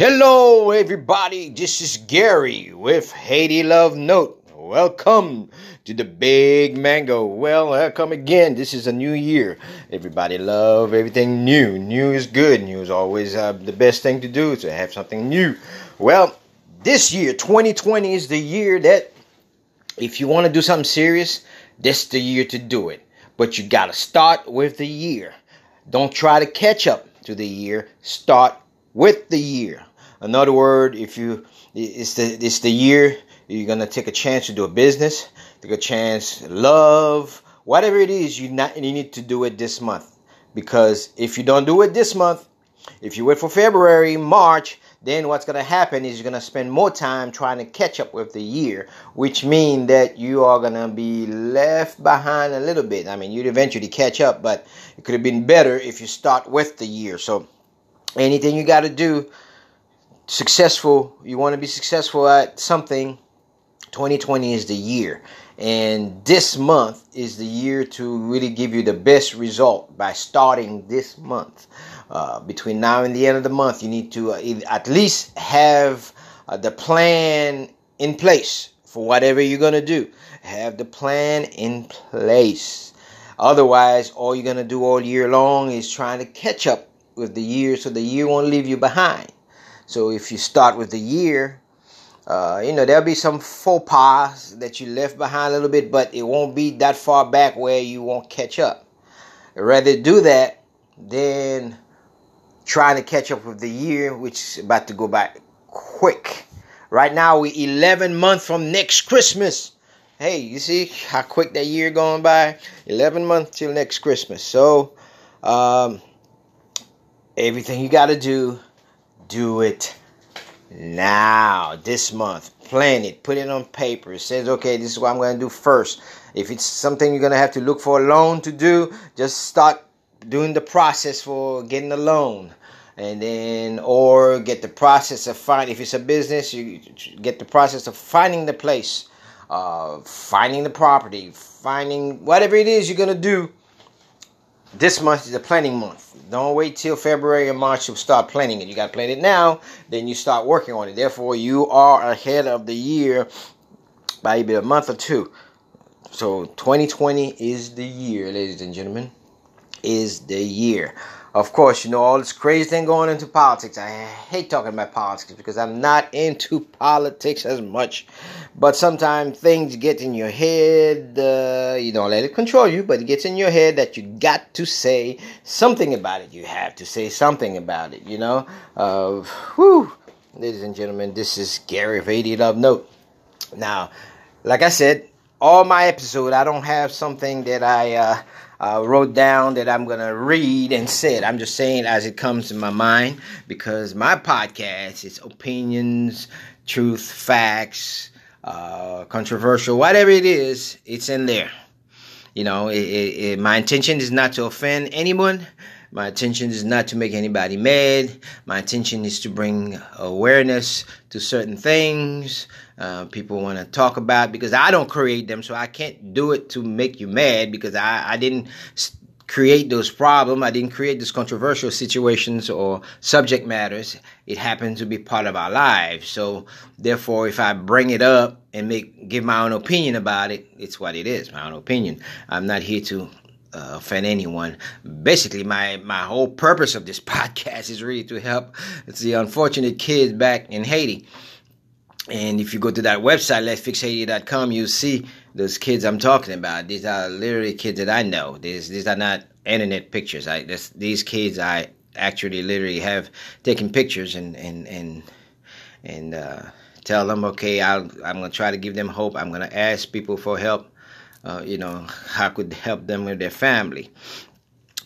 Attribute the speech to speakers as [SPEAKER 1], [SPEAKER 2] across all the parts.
[SPEAKER 1] Hello, everybody. This is Gary with Haiti Love Note. Welcome to the Big Mango. Well, I come again. This is a new year. Everybody love everything new. New is good. New is always uh, the best thing to do to have something new. Well, this year, 2020, is the year that if you want to do something serious, this is the year to do it. But you got to start with the year. Don't try to catch up to the year. Start with the year. Another word, if you it's the it's the year you're gonna take a chance to do a business, take a chance, love, whatever it is, you not you need to do it this month. Because if you don't do it this month, if you wait for February, March, then what's going to happen is you're going to spend more time trying to catch up with the year, which means that you are going to be left behind a little bit. I mean, you'd eventually catch up, but it could have been better if you start with the year. So anything you got to do successful you want to be successful at something 2020 is the year. And this month is the year to really give you the best result by starting this month. Uh, between now and the end of the month you need to uh, at least have uh, the plan in place for whatever you're going to do. Have the plan in place. Otherwise all you're going to do all year long is trying to catch up with the year so the year won't leave you behind. So if you start with the year, uh, you know, there'll be some faux pas that you left behind a little bit, but it won't be that far back where you won't catch up. I'd rather do that than trying to catch up with the year, which is about to go by quick. Right now, we're 11 months from next Christmas. Hey, you see how quick that year going by? 11 months till next Christmas. So, um, Everything you got to do, do it now, this month. Plan it, put it on paper. It says, okay, this is what I'm going to do first. If it's something you're going to have to look for a loan to do, just start doing the process for getting a loan and then or get the process of find if it's a business you get the process of finding the place uh, finding the property finding whatever it is you're going to do this month is the planning month. Don't wait till February and March to start planning it. You got to plan it now, then you start working on it. Therefore, you are ahead of the year by maybe a month or two. So 2020 is the year, ladies and gentlemen. Is the year. Of course, you know all this crazy thing going into politics. I hate talking about politics because I'm not into politics as much. But sometimes things get in your head. Uh, you don't let it control you, but it gets in your head that you got to say something about it. You have to say something about it. You know. Uh, whew. Ladies and gentlemen, this is Gary of Haiti Love Note. Now, like I said, all my episode, I don't have something that I. Uh, uh, wrote down that I'm going to read and said. I'm just saying as it comes to my mind because my podcast is opinions, truth, facts, uh, controversial, whatever it is, it's in there. You know, it, it, it, my intention is not to offend anyone. My intention is not to make anybody mad. My intention is to bring awareness to certain things uh, people want to talk about because I don't create them, so I can't do it to make you mad because I, I didn't create those problems. I didn't create those controversial situations or subject matters. It happened to be part of our lives. So therefore, if I bring it up and make give my own opinion about it, it's what it is, my own opinion. I'm not here to uh, offend anyone. Basically, my my whole purpose of this podcast is really to help the unfortunate kids back in Haiti. And if you go to that website, let'sfixhaiti.com, you'll see those kids I'm talking about. These are literally kids that I know. These these are not internet pictures. I this, these kids I actually literally have taken pictures and and and and uh, tell them, okay, I'll, I'm gonna try to give them hope. I'm gonna ask people for help uh, you know, how could help them with their family.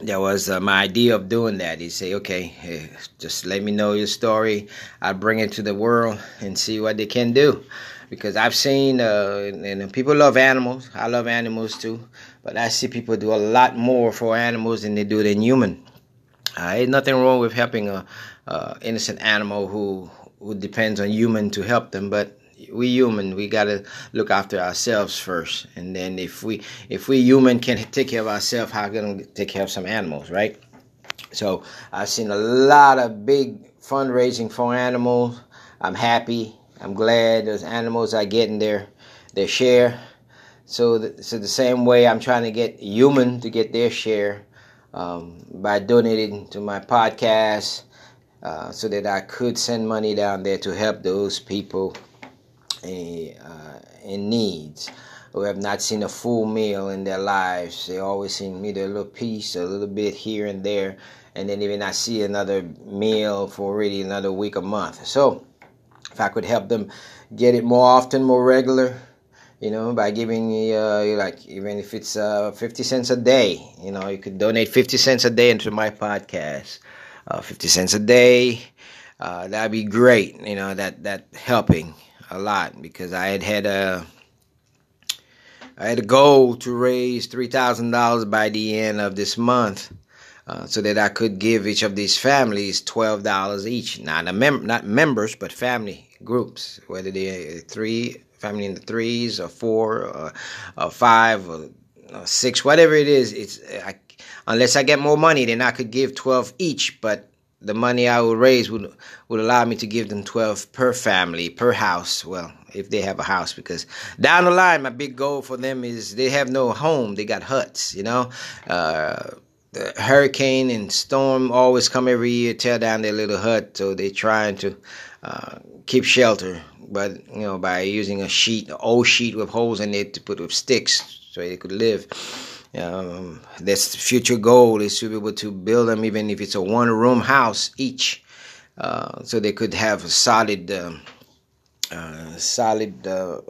[SPEAKER 1] That was uh, my idea of doing that. He say, okay, just let me know your story. I'll bring it to the world and see what they can do. Because I've seen, uh, and people love animals. I love animals too. But I see people do a lot more for animals than they do than human. Uh, ain't nothing wrong with helping a, a innocent animal who who depends on human to help them, but we human we gotta look after ourselves first and then if we if we human can take care of ourselves how can we take care of some animals right so i've seen a lot of big fundraising for animals. I'm happy. I'm glad those animals are getting their their share. So, the, so the same way I'm trying to get human to get their share um, by donating to my podcast, uh, so that I could send money down there to help those people in, uh, needs who have not seen a full meal in their lives. They always seem me a little piece, a little bit here and there, and then even not see another meal for really another week or month. So, if I could help them get it more often, more regular, you know, by giving uh, like even if it's uh, 50 cents a day, you know, you could donate 50 cents a day into my podcast. Uh, 50 cents a day, uh, that'd be great. You know, that that helping a lot because I had had a I had a goal to raise three thousand dollars by the end of this month, uh, so that I could give each of these families twelve dollars each. Not a mem- not members, but family groups, whether they're three family in the threes or four or, or five or, or, six, whatever it is. It's I, unless I get more money, then I could give twelve each, but the money I would raise would would allow me to give them 12 per family, per house. Well, if they have a house, because down the line, my big goal for them is they have no home. They got huts, you know. Uh, the hurricane and storm always come every year, tear down their little hut. So they're trying to uh, keep shelter, but you know, by using a sheet, an old sheet with holes in it to put with sticks, so they could live. Um, that's future goal is to be able to build them, even if it's a one room house each, uh, so they could have a solid, um, uh, solid uh,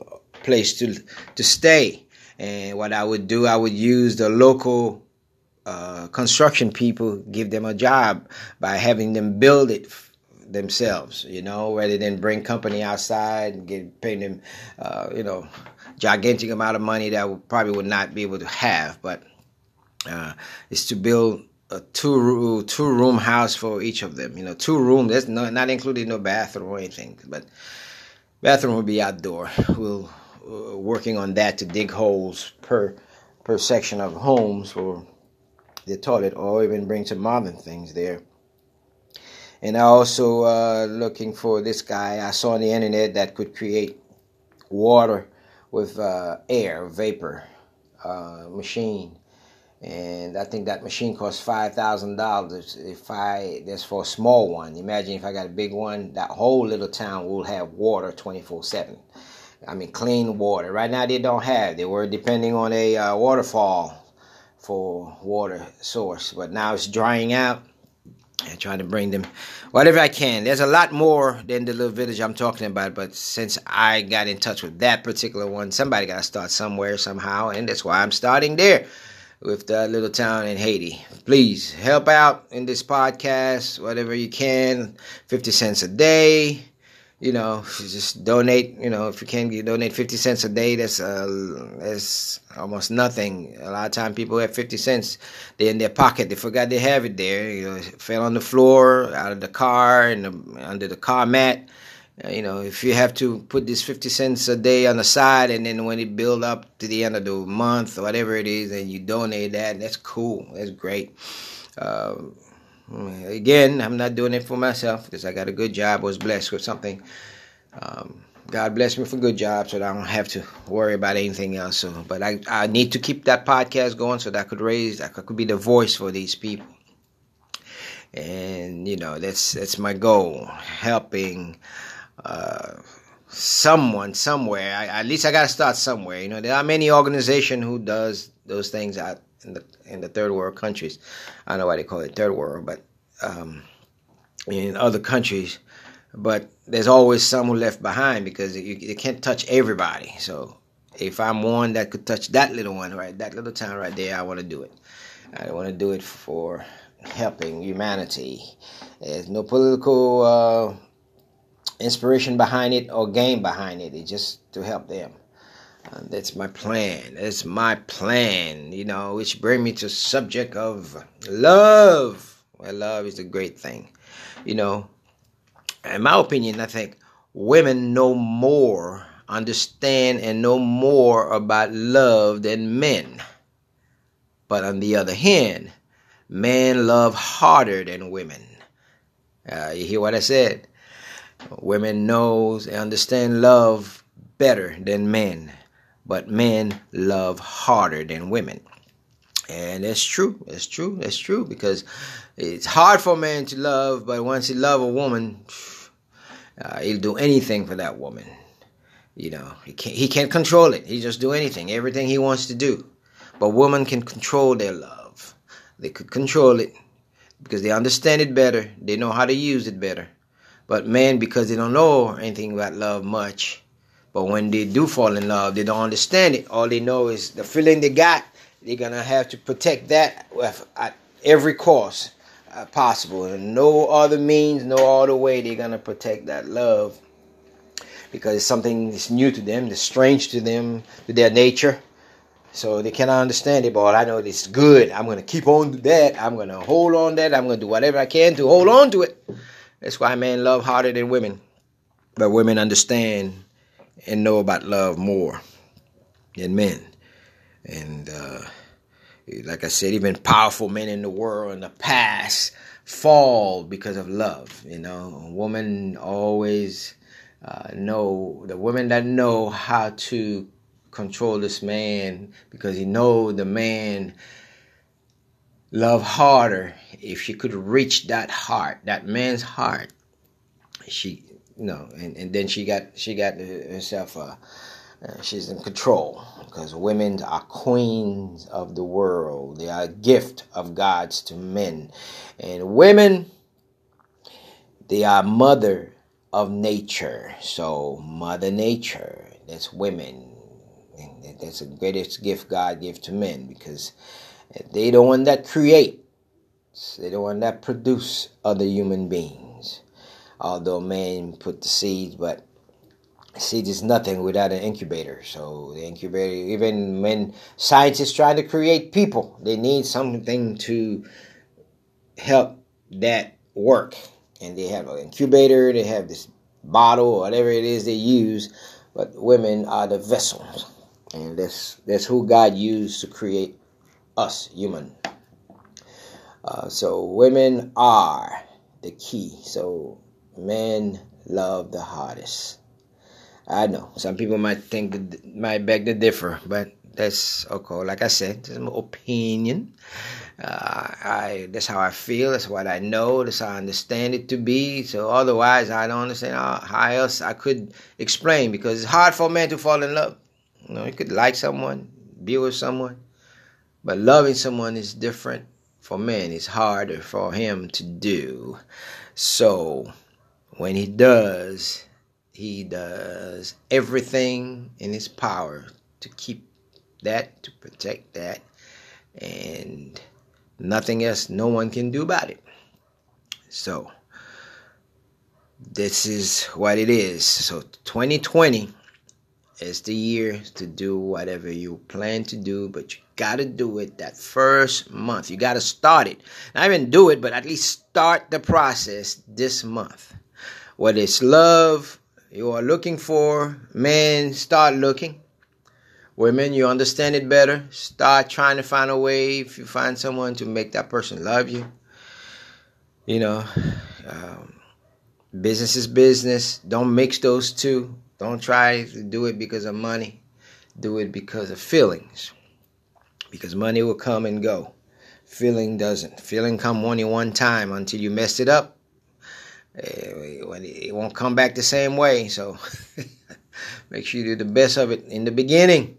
[SPEAKER 1] place to to stay. And what I would do, I would use the local uh, construction people, give them a job by having them build it themselves, you know, rather than bring company outside and get paying them, uh, you know, gigantic amount of money that we probably would not be able to have. But uh, is to build a two two room house for each of them. You know, two room. That's not not including no bathroom or anything. But bathroom will be outdoor. We'll uh, working on that to dig holes per per section of homes for the toilet, or even bring some modern things there. And I also uh, looking for this guy I saw on the internet that could create water with uh, air vapor uh, machine and I think that machine costs five thousand dollars. If I that's for a small one. Imagine if I got a big one, that whole little town will have water twenty four seven. I mean, clean water. Right now they don't have. They were depending on a uh, waterfall for water source, but now it's drying out. And trying to bring them whatever I can. There's a lot more than the little village I'm talking about, but since I got in touch with that particular one, somebody got to start somewhere somehow, and that's why I'm starting there with that little town in Haiti. Please help out in this podcast, whatever you can. 50 cents a day. You know, just donate. You know, if you can, you donate 50 cents a day. That's uh, that's almost nothing. A lot of time people have 50 cents. They're in their pocket. They forgot they have it there. You know, fell on the floor, out of the car, and under the car mat uh, you know, if you have to put this 50 cents a day on the side and then when it build up to the end of the month or whatever it is and you donate that, that's cool. That's great. Um, again, I'm not doing it for myself because I got a good job. I was blessed with something. Um, God bless me for good job so that I don't have to worry about anything else. So, but I, I need to keep that podcast going so that I could raise, I could be the voice for these people. And, you know, that's, that's my goal, helping, uh, someone somewhere. I, at least I got to start somewhere. You know, there are many organizations who does those things in the in the third world countries. I don't know why they call it third world, but um, in other countries. But there's always someone left behind because you, you can't touch everybody. So if I'm one that could touch that little one, right, that little town right there, I want to do it. I want to do it for helping humanity. There's no political uh, inspiration behind it or game behind it. It's just to help them. That's my plan. That's my plan. You know, which bring me to subject of love. Well, love is a great thing. You know, in my opinion, I think women know more, understand, and know more about love than men. But on the other hand, men love harder than women. Uh, you hear what I said? Women knows and understand love better than men, but men love harder than women. And that's true. That's true. That's true because it's hard for a man to love, but once he love a woman, uh, he'll do anything for that woman. You know, he can't he can't control it. He just do anything, everything he wants to do. But women can control their love. They could control it because they understand it better. They know how to use it better. But men, because they don't know anything about love much, but when they do fall in love, they don't understand it. All they know is the feeling they got. They're gonna have to protect that at every cost uh, possible, and no other means, no other way. They're gonna protect that love because it's something that's new to them, that's strange to them, to their nature. So they cannot understand it, but I know it's good. I'm gonna keep on to that. I'm gonna hold on to that. I'm gonna do whatever I can to hold on to it. That's why men love harder than women. But women understand and know about love more than men. And uh, like I said, even powerful men in the world in the past fall because of love. You know, a woman always uh, know the women that know how to control this man because he know the man love harder if she could reach that heart that man's heart she know and, and then she got she got herself uh, uh, she's in control because women are queens of the world they are a gift of god's to men and women they are mother of nature so mother nature that's women and that's the greatest gift God gives to men because they the one that create. They the one that produce other human beings. Although man put the seeds, but seed is nothing without an incubator. So the incubator, even when scientists try to create people, they need something to help that work. And they have an incubator, they have this bottle, or whatever it is they use, but women are the vessels and that's that's who God used to create us, human. Uh, so women are the key. So men love the hardest. I know some people might think might beg to differ, but that's okay. Like I said, it's my opinion. Uh, I that's how I feel. That's what I know. That's how I understand it to be. So otherwise, I don't understand how, how else I could explain because it's hard for a man to fall in love. You know, you could like someone, be with someone, but loving someone is different. For men, it's harder for him to do. So when he does, he does everything in his power to keep that, to protect that, and nothing else no one can do about it. So this is what it is. So 2020 is the year to do whatever you plan to do, but you gotta do it that first month. You gotta start it. Not even do it, but at least start the process this month. Whether it's love you are looking for, men, start looking. Women, you understand it better. Start trying to find a way, if you find someone, to make that person love you. You know, um, business is business. Don't mix those two don't try to do it because of money. Do it because of feelings. Because money will come and go. Feeling doesn't. Feeling come only one time until you messed it up. Eh, it won't come back the same way. So make sure you do the best of it in the beginning.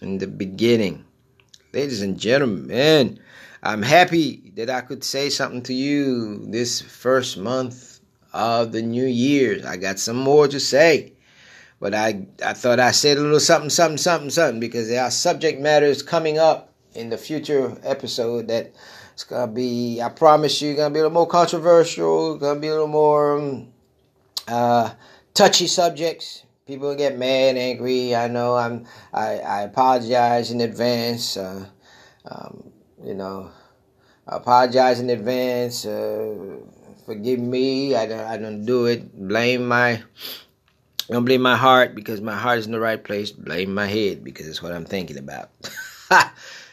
[SPEAKER 1] In the beginning. Ladies and gentlemen, I'm happy that I could say something to you this first month of the new year. I got some more to say. But I, I thought I said a little something, something, something, something, because there are subject matters coming up in the future episode that it's gonna be. I promise you, gonna be a little more controversial. Gonna be a little more um, uh, touchy subjects. People get mad, angry. I know. I'm. I, I apologize in advance. Uh, um, you know, I apologize in advance. Uh, forgive me. I don't, I don't do it. Blame my, don't blame my heart because my heart is in the right place. Blame my head because it's what I'm thinking about.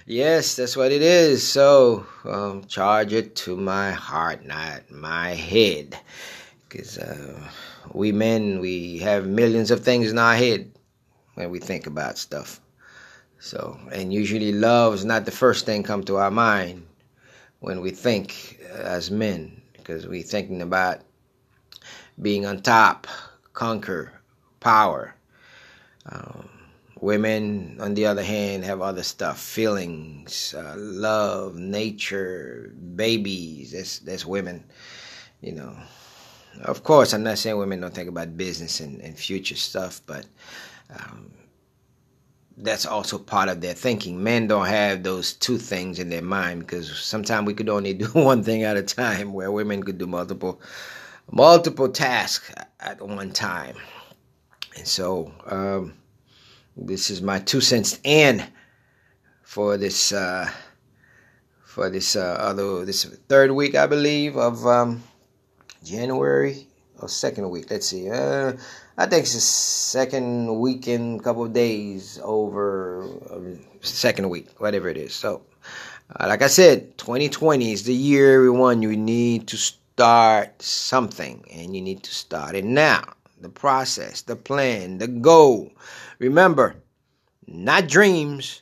[SPEAKER 1] yes, that's what it is. So um, charge it to my heart, not my head. Because uh, we men, we have millions of things in our head when we think about stuff. So, and usually love is not the first thing come to our mind when we think as men, because we thinking about being on top, conquer, power. Um, women, on the other hand, have other stuff: feelings, uh, love, nature, babies. That's that's women, you know. Of course, I'm not saying women don't think about business and, and future stuff, but um, that's also part of their thinking. Men don't have those two things in their mind because sometimes we could only do one thing at a time, where women could do multiple multiple tasks at one time. And so, um, this is my two cents in for this uh, for this uh, other this third week, I believe, of um, January or second week. Let's see. Uh, I think it's the second weekend, couple of days over uh, second week, whatever it is. So, uh, like I said, 2020 is the year, everyone. You need to start something, and you need to start it now. The process, the plan, the goal. Remember, not dreams,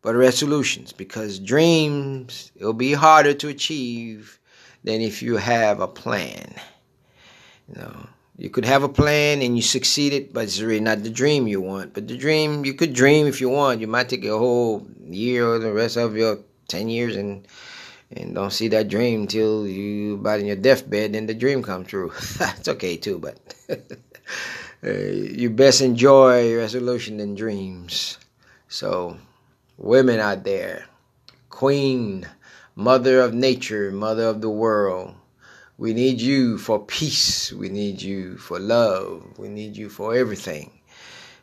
[SPEAKER 1] but resolutions, because dreams it'll be harder to achieve than if you have a plan. You know you could have a plan and you succeeded, but it's really not the dream you want. But the dream, you could dream if you want. You might take a whole year or the rest of your 10 years and and don't see that dream till you about in your deathbed and the dream come true. it's okay too, but uh, you best enjoy resolution and dreams. So, women out there, queen, mother of nature, mother of the world, we need you for peace. We need you for love. We need you for everything.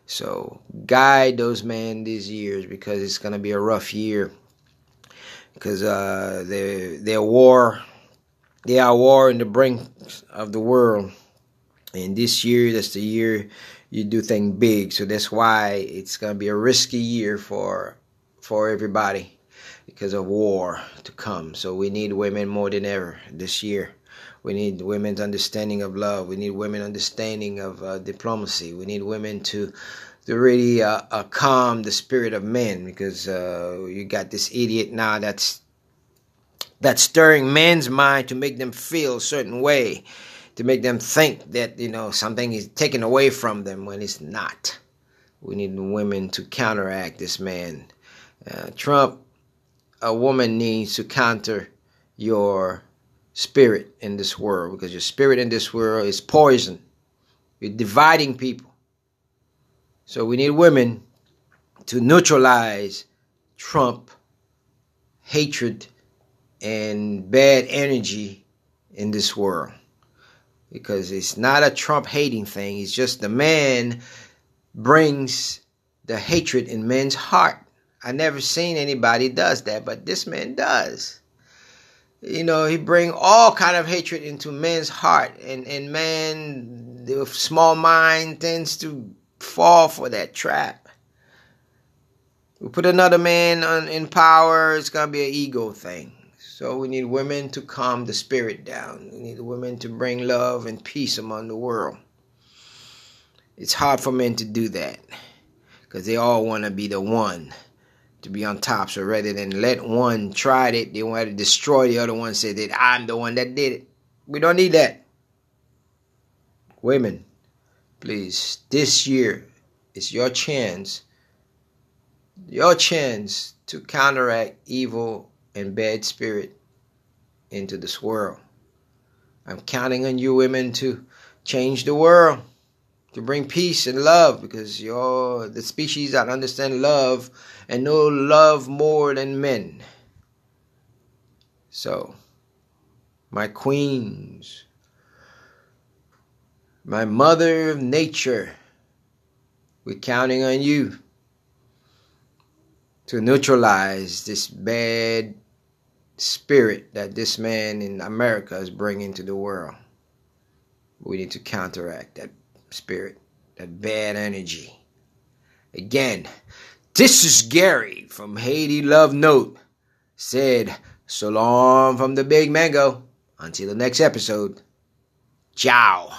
[SPEAKER 1] So guide those men these years because it's gonna be a rough year. Because uh, they're they're war, they are war in the brink of the world. And this year, that's the year you do things big. So that's why it's gonna be a risky year for for everybody because of war to come. So we need women more than ever this year. We need women's understanding of love. We need women understanding of uh, diplomacy. We need women to to really uh, uh, calm the spirit of men because uh, you got this idiot now that's that's stirring men's mind to make them feel a certain way, to make them think that you know something is taken away from them when it's not. We need women to counteract this man. Uh, Trump, a woman needs to counter your spirit in this world because your spirit in this world is poison. You're dividing people. So we need women to neutralize Trump hatred and bad energy in this world. Because it's not a Trump hating thing, it's just the man brings the hatred in men's heart. I never seen anybody does that, but this man does. You know he bring all kind of hatred into men's heart and and man the small mind tends to fall for that trap. We put another man on, in power it's gonna be an ego thing so we need women to calm the spirit down we need women to bring love and peace among the world it's hard for men to do that because they all want to be the one to be on top. So rather than let one try it, they want to destroy the other one, say that I'm the one that did it. We don't need that. Women, please, this year is your chance, your chance to counteract evil and bad spirit into this world. I'm counting on you women to change the world, to bring peace and love because you're the species that understand love and know love more than men. So, my queens, my mother of nature, we're counting on you to neutralize this bad spirit that this man in America is bringing to the world. We need to counteract that spirit, that bad energy. Again, This is Gary from Haiti Love Note. Said so long from the Big Mango. Until the next episode. Ciao.